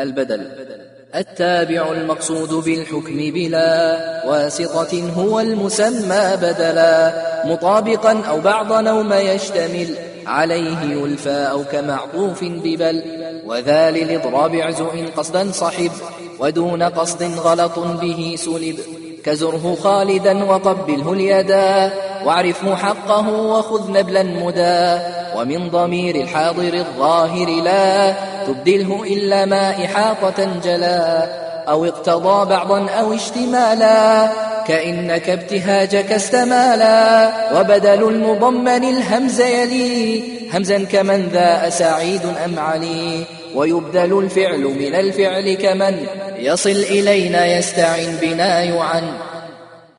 البدل. التابع المقصود بالحكم بلا واسطة هو المسمى بدلا مطابقا أو بعض نوم يشتمل. عليه يلفى أو كمعطوف ببل وذا للإضراب عزو قصدا صحب ودون قصد غلط به سلب. كزره خالدا وقبله اليدا واعرف حقه وخذ نبلا مدى ومن ضمير الحاضر الظاهر لا تبدله إلا ما إحاطة جلا أو اقتضى بعضا أو اشتمالا كإنك ابتهاجك استمالا وبدل المضمن الهمز يلي همزا كمن ذا أسعيد أم علي ويبدل الفعل من الفعل كمن يصل إلينا يستعن بنا يعن